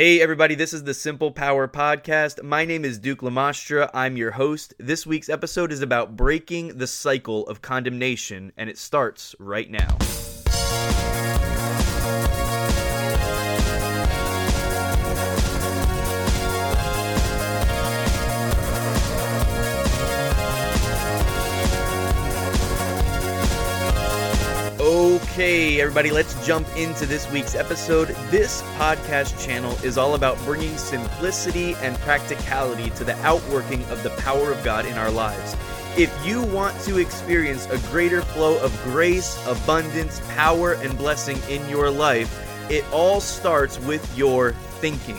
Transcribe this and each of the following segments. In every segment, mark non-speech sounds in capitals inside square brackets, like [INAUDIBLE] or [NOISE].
Hey, everybody, this is the Simple Power Podcast. My name is Duke Lamastra. I'm your host. This week's episode is about breaking the cycle of condemnation, and it starts right now. Okay, everybody, let's jump into this week's episode. This podcast channel is all about bringing simplicity and practicality to the outworking of the power of God in our lives. If you want to experience a greater flow of grace, abundance, power, and blessing in your life, it all starts with your thinking.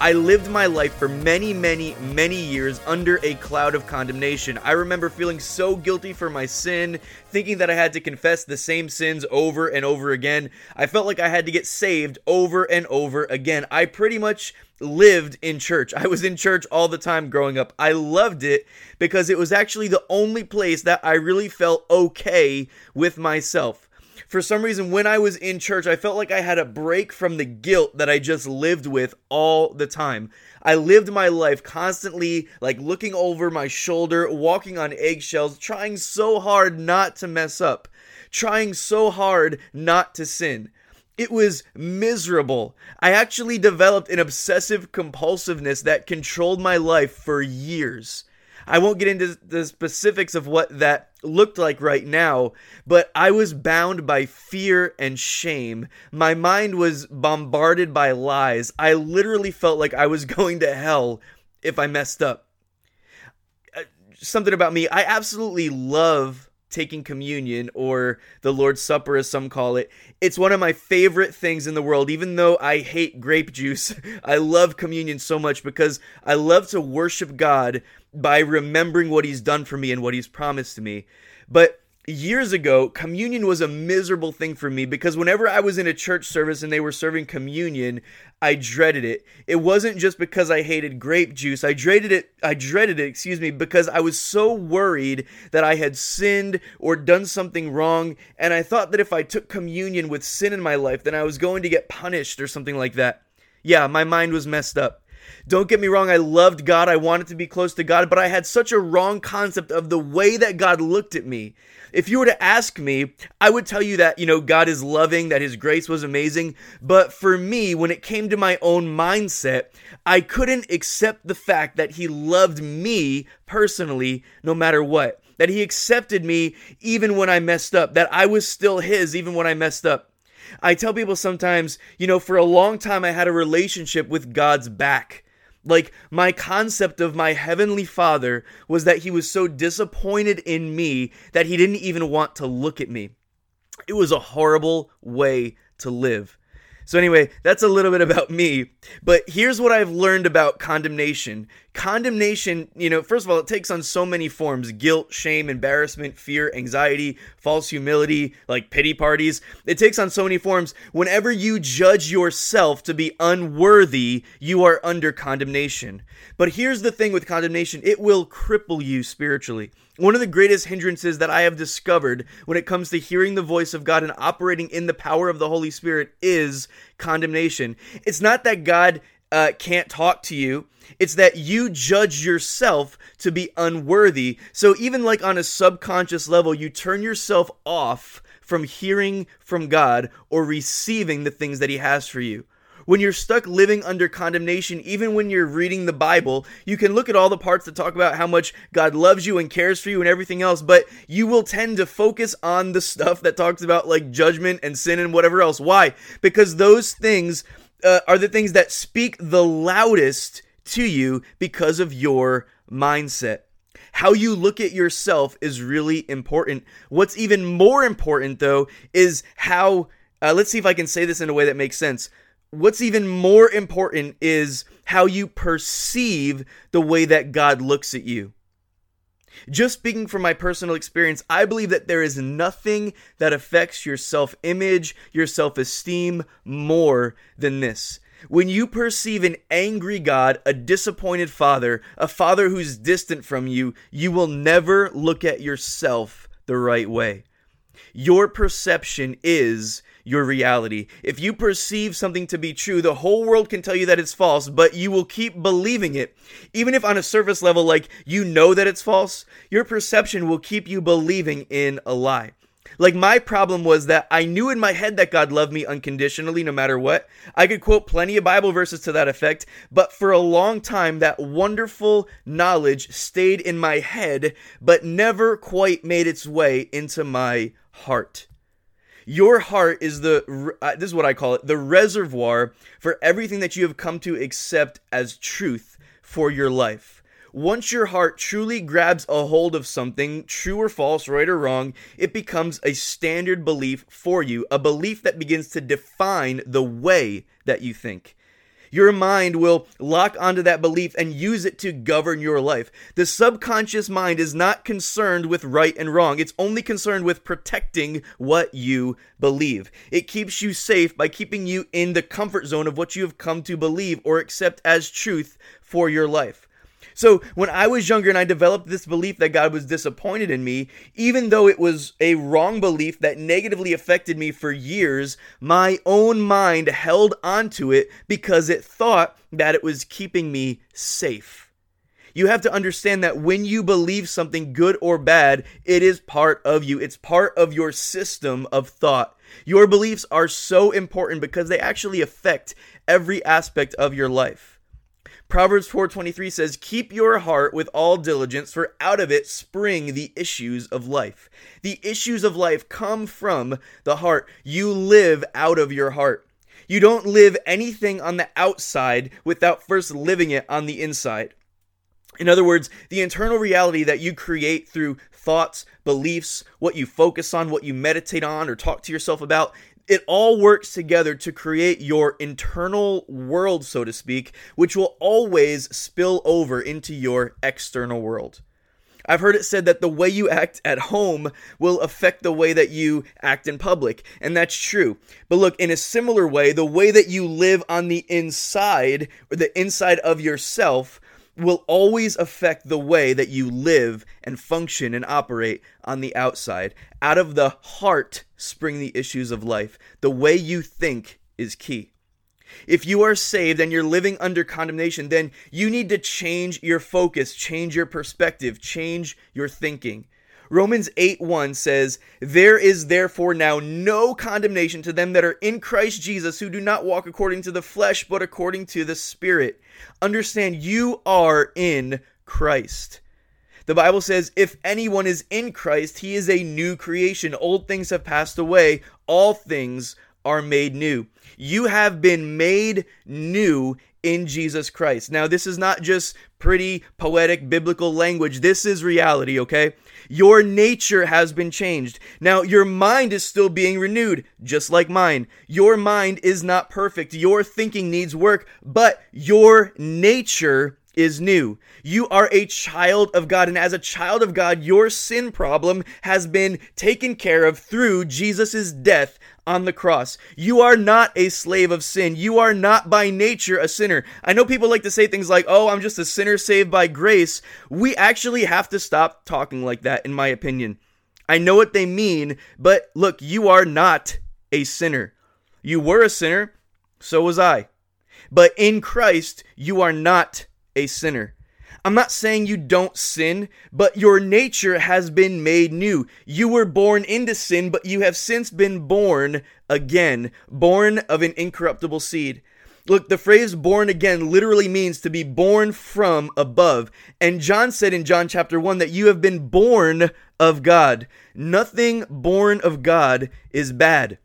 I lived my life for many, many, many years under a cloud of condemnation. I remember feeling so guilty for my sin, thinking that I had to confess the same sins over and over again. I felt like I had to get saved over and over again. I pretty much lived in church. I was in church all the time growing up. I loved it because it was actually the only place that I really felt okay with myself for some reason, when I was in church, I felt like I had a break from the guilt that I just lived with all the time. I lived my life constantly like looking over my shoulder, walking on eggshells, trying so hard not to mess up, trying so hard not to sin. It was miserable. I actually developed an obsessive compulsiveness that controlled my life for years. I won't get into the specifics of what that looked like right now, but I was bound by fear and shame. My mind was bombarded by lies. I literally felt like I was [LAUGHS] going to hell if I messed up. Uh, something about me, I absolutely love taking communion or the Lord's Supper, as some call it. It's one of my favorite things in the world. Even though I hate grape juice, [LAUGHS] I love communion so much because I love to worship God by remembering what He's done for me and what He's promised to me. But years ago, communion was a miserable thing for me because whenever I was in a church service and they were serving communion, I dreaded it. It wasn't just because I hated grape juice. I dreaded it. I dreaded it, excuse me, because I was so worried that I had sinned or done something wrong, and I thought that if I took communion with sin in my life, then I was going to get punished or something like that. Yeah, my mind was messed up. Don't get me wrong, I loved God. I wanted to be close to God, but I had such a wrong concept of the way that God looked at me. If you were to ask me, I would tell you that, you know, God is loving, that His grace was amazing. But for me, when it came to my own mindset, I couldn't accept the fact that He loved me personally, no matter what. That He accepted me even when I messed up, that I was still His even when I messed up. I tell people sometimes, you know, for a long time I had a relationship with God's back. Like, my concept of my heavenly father was that he was so disappointed in me that he didn't even want to look at me. It was a horrible way to live. So, anyway, that's a little bit about me. But here's what I've learned about condemnation. Condemnation, you know, first of all, it takes on so many forms guilt, shame, embarrassment, fear, anxiety, false humility, like pity parties. It takes on so many forms. Whenever you judge yourself to be unworthy, you are under condemnation. But here's the thing with condemnation it will cripple you spiritually. One of the greatest hindrances that I have discovered when it comes to hearing the voice of God and operating in the power of the Holy Spirit is condemnation. It's not that God uh, can't talk to you. It's that you judge yourself to be unworthy. So, even like on a subconscious level, you turn yourself off from hearing from God or receiving the things that He has for you when you're stuck living under condemnation, even when you're reading the Bible, you can look at all the parts that talk about how much God loves you and cares for you and everything else, but you will tend to focus on the stuff that talks about like judgment and sin and whatever else. Why? Because those things uh, are the things that speak the loudest to you because of your mindset. How you look at yourself is really important. What's even more important, though, is how. Uh, let's see if I can say this in a way that makes sense what's even more important is how you perceive the way that God looks at you. Just speaking from my personal experience, I believe that there is nothing that affects your self image, your self esteem more than this. When you perceive an angry God, a disappointed father, a father who's distant from you, you will never look at yourself the right way. Your perception is your reality. If you perceive something to be true, the whole world can tell you that it's false, but you will keep believing it. Even if on a surface level, like you know that it's false, your perception will keep you believing in a lie. Like my problem was that I knew in my head that God loved me unconditionally no matter what. I could quote plenty of Bible verses to that effect, but for a long time that wonderful knowledge stayed in my head but never quite made its way into my heart. Your heart is the uh, this is what I call it, the reservoir for everything that you have come to accept as truth for your life. Once your heart truly grabs a hold of something, true or false, right or wrong, it becomes a standard belief for you, a belief that begins to define the way that you think. Your mind will lock onto that belief and use it to govern your life. The subconscious mind is not concerned with right and wrong. It's only concerned with protecting what you believe. It keeps you safe by keeping you in the comfort zone of what you have come to believe or accept as truth for your life. So when I was younger and I developed this belief that God was disappointed in me, even though it was a wrong belief that negatively affected me for years, my own mind held onto it because it thought that it was keeping me safe. You have to understand that when you believe something good or bad, it is part of you. It's part of your system of thought. Your beliefs are so important because they actually affect every aspect of your life. Proverbs 4:23 says, "Keep your heart with all diligence, for out of it spring the issues of life." The issues of life come from the heart. You live out of your heart. You don't live anything on the outside without first living it on the inside. In other words, the internal reality that you create through thoughts, beliefs, what you focus on, what you meditate on or talk to yourself about, it all works together to create your internal world, so to speak, which will always spill over into your external world. I've heard it said that the way you act at home will affect the way that you act in public, and that's true. But look, in a similar way, the way that you live on the inside, or the inside of yourself, will always affect the way that you live and function and operate on the outside. Out of the heart spring the issues of life. The way you think is key. If you are saved and you're living under condemnation, then you need to change your focus, change your perspective, change your thinking. Romans 8 1 says, There is therefore now no condemnation to them that are in Christ Jesus, who do not walk according to the flesh, but according to the Spirit. Understand, you are in Christ. The Bible says, If anyone is in Christ, he is a new creation. Old things have passed away, all things are made new. You have been made new in Jesus Christ. Now, this is not just pretty poetic biblical language. This is reality, okay? Your nature has been changed. Now, your mind is still being renewed, just like mine. Your mind is not perfect. Your thinking needs work, but your nature is new. You are a child of God, and as a child of God, your sin problem has been taken care of through Jesus' death on the cross. You are not a slave of sin. You are not by nature a sinner. I know people like to say things like, oh, I'm just a sinner saved by grace. We actually have to stop talking like that, in my opinion. I know what they mean, but look, you are not a sinner. You were a sinner, so was I. But in Christ, you are not a sinner. I'm not saying you don't sin, but your nature has been made new. You were born into sin, but you have since been born again, born of an incorruptible seed. Look, the phrase born again literally means to be born from above. And John said in John chapter 1 that you have been born of God. Nothing born of God is bad.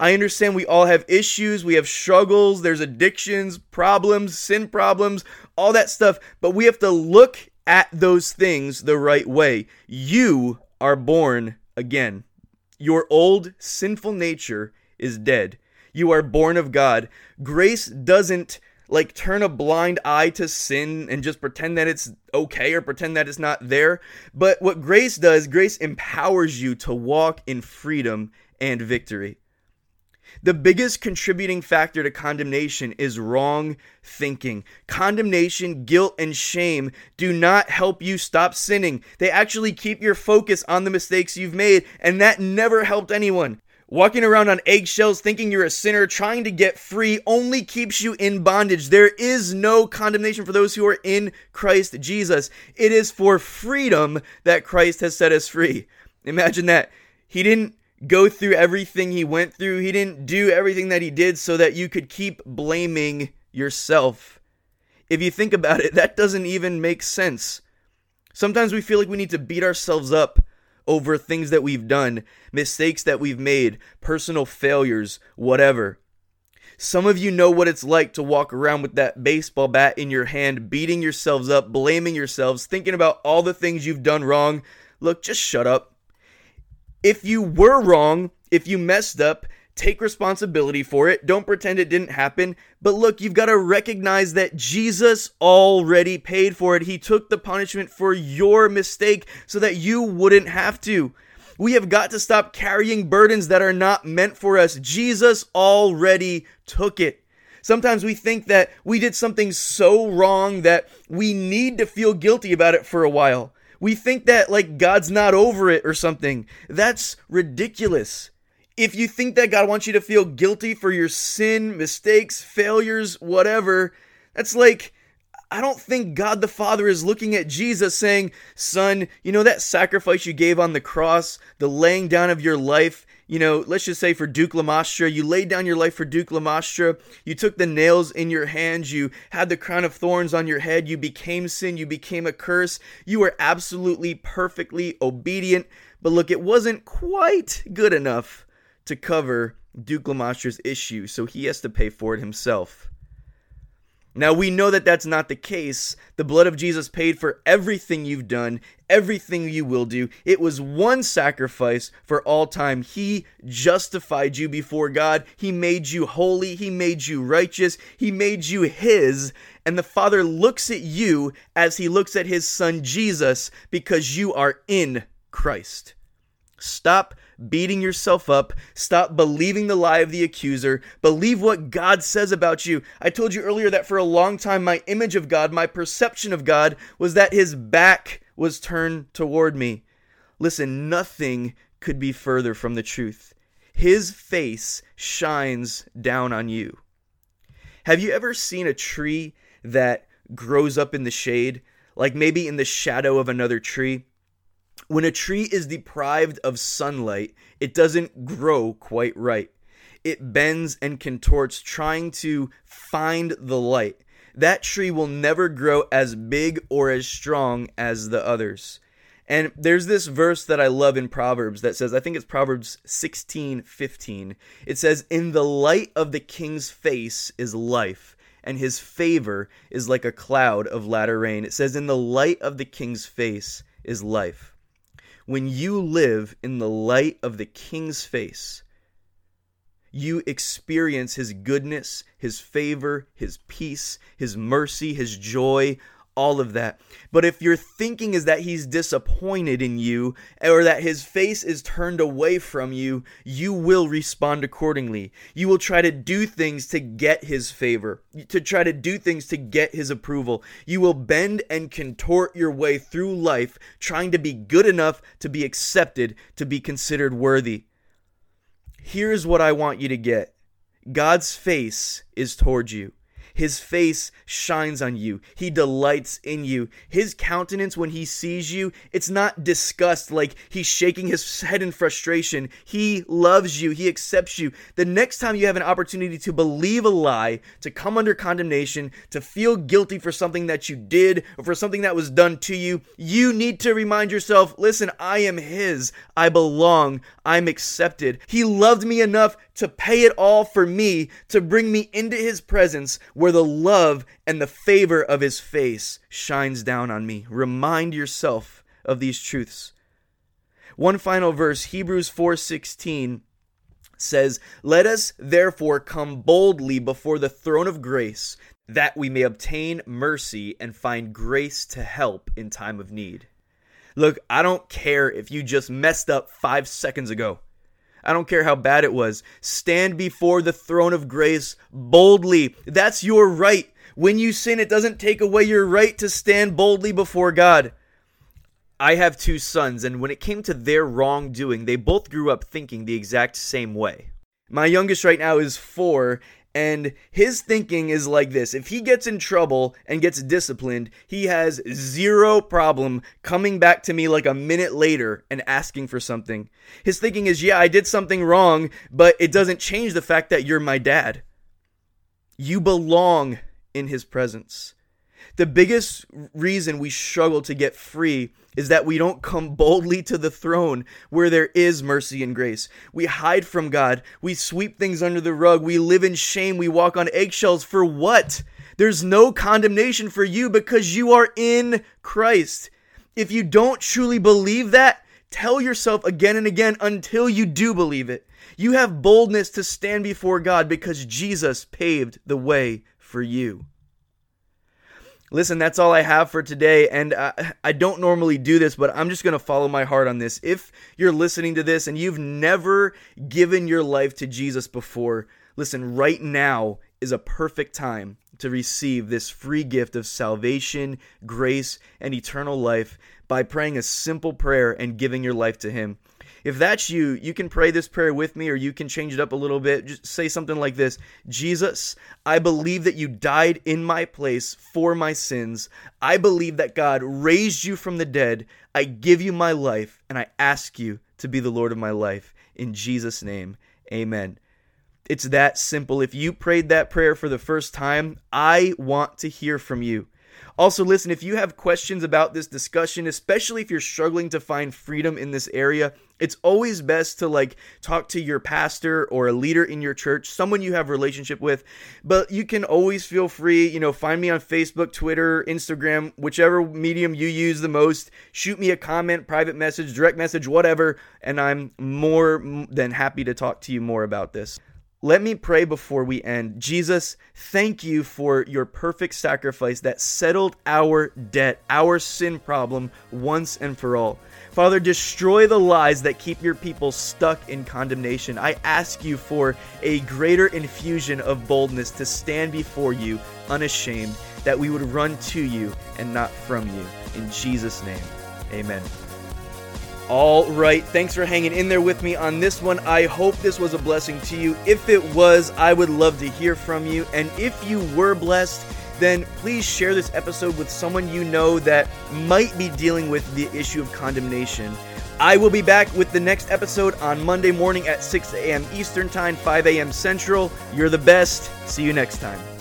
I understand we all have issues, we have struggles, there's addictions, problems, sin problems, all that stuff, but we have to look at those things the right way. You are born again. Your old sinful nature is dead. You are born of God. Grace doesn't like turn a blind eye to sin and just pretend that it's okay or pretend that it's not there. But what grace does, grace empowers you to walk in freedom and victory. The biggest contributing factor to condemnation is wrong thinking. Condemnation, guilt, and shame do not help you stop sinning. They actually keep your focus on the mistakes you've made, and that never helped anyone. Walking around on eggshells thinking you're a sinner, trying to get free, only keeps you in bondage. There is no condemnation for those who are in Christ Jesus. It is for freedom that Christ has set us free. Imagine that. He didn't go through everything he went through, he didn't do everything that he did so that you could keep blaming yourself. If you think about it, [LAUGHS] that doesn't even make sense. Sometimes we feel like we need to beat ourselves up over things that we've done, mistakes that we've made, personal failures, whatever. Some of you know what it's like to walk around with that baseball bat in your hand, beating yourselves up, blaming yourselves, thinking about all the things you've done wrong. Look, just shut up. If you were wrong, if you messed up, Take responsibility for it. Don't pretend it didn't happen. But look, you've got to recognize that Jesus already paid for it. He took the punishment for your mistake so that you wouldn't have to. We have got to stop carrying burdens that are not meant for us. Jesus already took it. Sometimes we think that we did something so wrong that we need to feel guilty about it for a while. We think that like God's not over it or something. That's ridiculous. If you think that God wants you to feel guilty for your sin, mistakes, failures, whatever, that's like, I don't think God the Father is looking at Jesus saying, Son, you know that sacrifice you gave on the cross, the laying down of your life, you know, let's just say for Duke Lamastra, you laid down your life for Duke Lamastra, you took the nails in your hands, you had the crown of thorns on your head, you became sin, you became a curse, you were absolutely perfectly obedient. But look, it wasn't quite good enough to cover Duke Lamastra's issue, so he has to pay for it himself. Now, we know that that's not the case. The blood of Jesus paid for everything you've done, everything you will do. It was one sacrifice for all time. He justified you before God. He made you holy. He made you righteous. He made you His. And the Father looks at you as He looks at His Son Jesus because you are in Christ. Stop beating yourself up. Stop believing the lie of the accuser. Believe what God says about you. I told you earlier that for a long time, my image of God, my perception of God, was that his back was turned toward me. Listen, nothing could be further from the truth. His face shines down on you. Have you ever seen a tree that grows up in the shade, like maybe in the shadow of another tree? When a tree is deprived of sunlight, it doesn't grow quite right. It bends and contorts trying to find the light. That tree will never grow as big or as strong as the others. And there's this verse that I love in Proverbs that says, I think it's Proverbs 16 15. It says, In the light of the king's face is life, and his favor is like a cloud of latter rain. It says, In the light of the king's face is life when you live in the light of the King's face, you experience his goodness, his favor, his peace, his mercy, his joy, all of that. But if your thinking is that he's disappointed in you or that his face is turned away from you, you will respond accordingly. You will try to do things to get his favor, to try to do things to get his approval. You will bend and contort your way through life trying to be good enough to be accepted, to be considered worthy. Here's what I want you to get God's face is towards you. His face shines on you. He delights in you. His countenance when he sees you, it's not disgust like he's shaking his head in frustration. He loves you. He accepts you. The next time you have an opportunity to believe a lie, to come under condemnation, to feel guilty for something that you did or for something that was done to you, you need to remind yourself, listen, I am his. I belong. I'm accepted. He loved me enough to pay it all for me, to bring me into his presence where the love and the favor of his face shines down on me. Remind yourself of these truths. One final verse, Hebrews 4:16 says, "Let us therefore come boldly before the throne of grace, that we may obtain mercy and find grace to help in time of need." Look, I don't care if you just messed up 5 seconds ago. I don't care how bad it was. Stand before the throne of grace boldly. That's your right. When you sin, it doesn't take away your right to stand boldly before God. I have two sons, and when it came to their wrongdoing, they both grew up thinking the exact same way. My youngest right now is four, and his thinking is like this if he gets in trouble and gets disciplined, he has zero problem coming back to me like a minute later and asking for something. His thinking is, yeah, I did something wrong, but it doesn't change the fact that you're my dad. You belong in his presence. The biggest reason we struggle to get free is that we don't come boldly to the throne where there is mercy and grace. We hide from God. We sweep things under the rug. We live in shame. We walk on eggshells. For what? There's no condemnation for you because you are in Christ. If you don't truly believe that, tell yourself again and again until you do believe it. You have boldness to stand before God because Jesus paved the way for you. Listen, that's all I have for today. And uh, I don't normally do this, but I'm just going to follow my heart on this. If you're listening to this and you've never given your life to Jesus before, listen, right now is a perfect time to receive this free gift of salvation, grace, and eternal life by praying a simple prayer and giving your life to Him. If that's you, you can pray this prayer with me or you can change it up a little bit. Just say something like this Jesus, I believe that you died in my place for my sins. I believe that God raised you from the dead. I give you my life and I ask you to be the Lord of my life. In Jesus' name, amen. It's that simple. If you prayed that prayer for the first time, I want to hear from you. Also, listen, if you have questions about this discussion, especially if you're struggling to find freedom in this area, it's always best to like talk to your pastor or a leader in your church, someone you have a relationship with. But you can always feel free, you know, find me on Facebook, Twitter, Instagram, whichever medium you use the most. Shoot me a comment, private message, direct message, whatever, and I'm more than happy to talk to you more about this. Let me pray before we end. Jesus, thank you for your perfect sacrifice that settled our debt, our sin problem once and for all. Father, destroy the lies that keep your people stuck in condemnation. I ask you for a greater infusion of boldness to stand before you unashamed, that we would run to you and not from you. In Jesus' name, amen. All right, thanks for hanging in there with me on this one. I hope this was a blessing to you. If it was, I would love to hear from you. And if you were blessed, then please share this episode with someone you know that might be dealing with the issue of condemnation. I will be back with the next episode on Monday morning at 6 a.m. Eastern Time, 5 a.m. Central. You're the best. See you next time.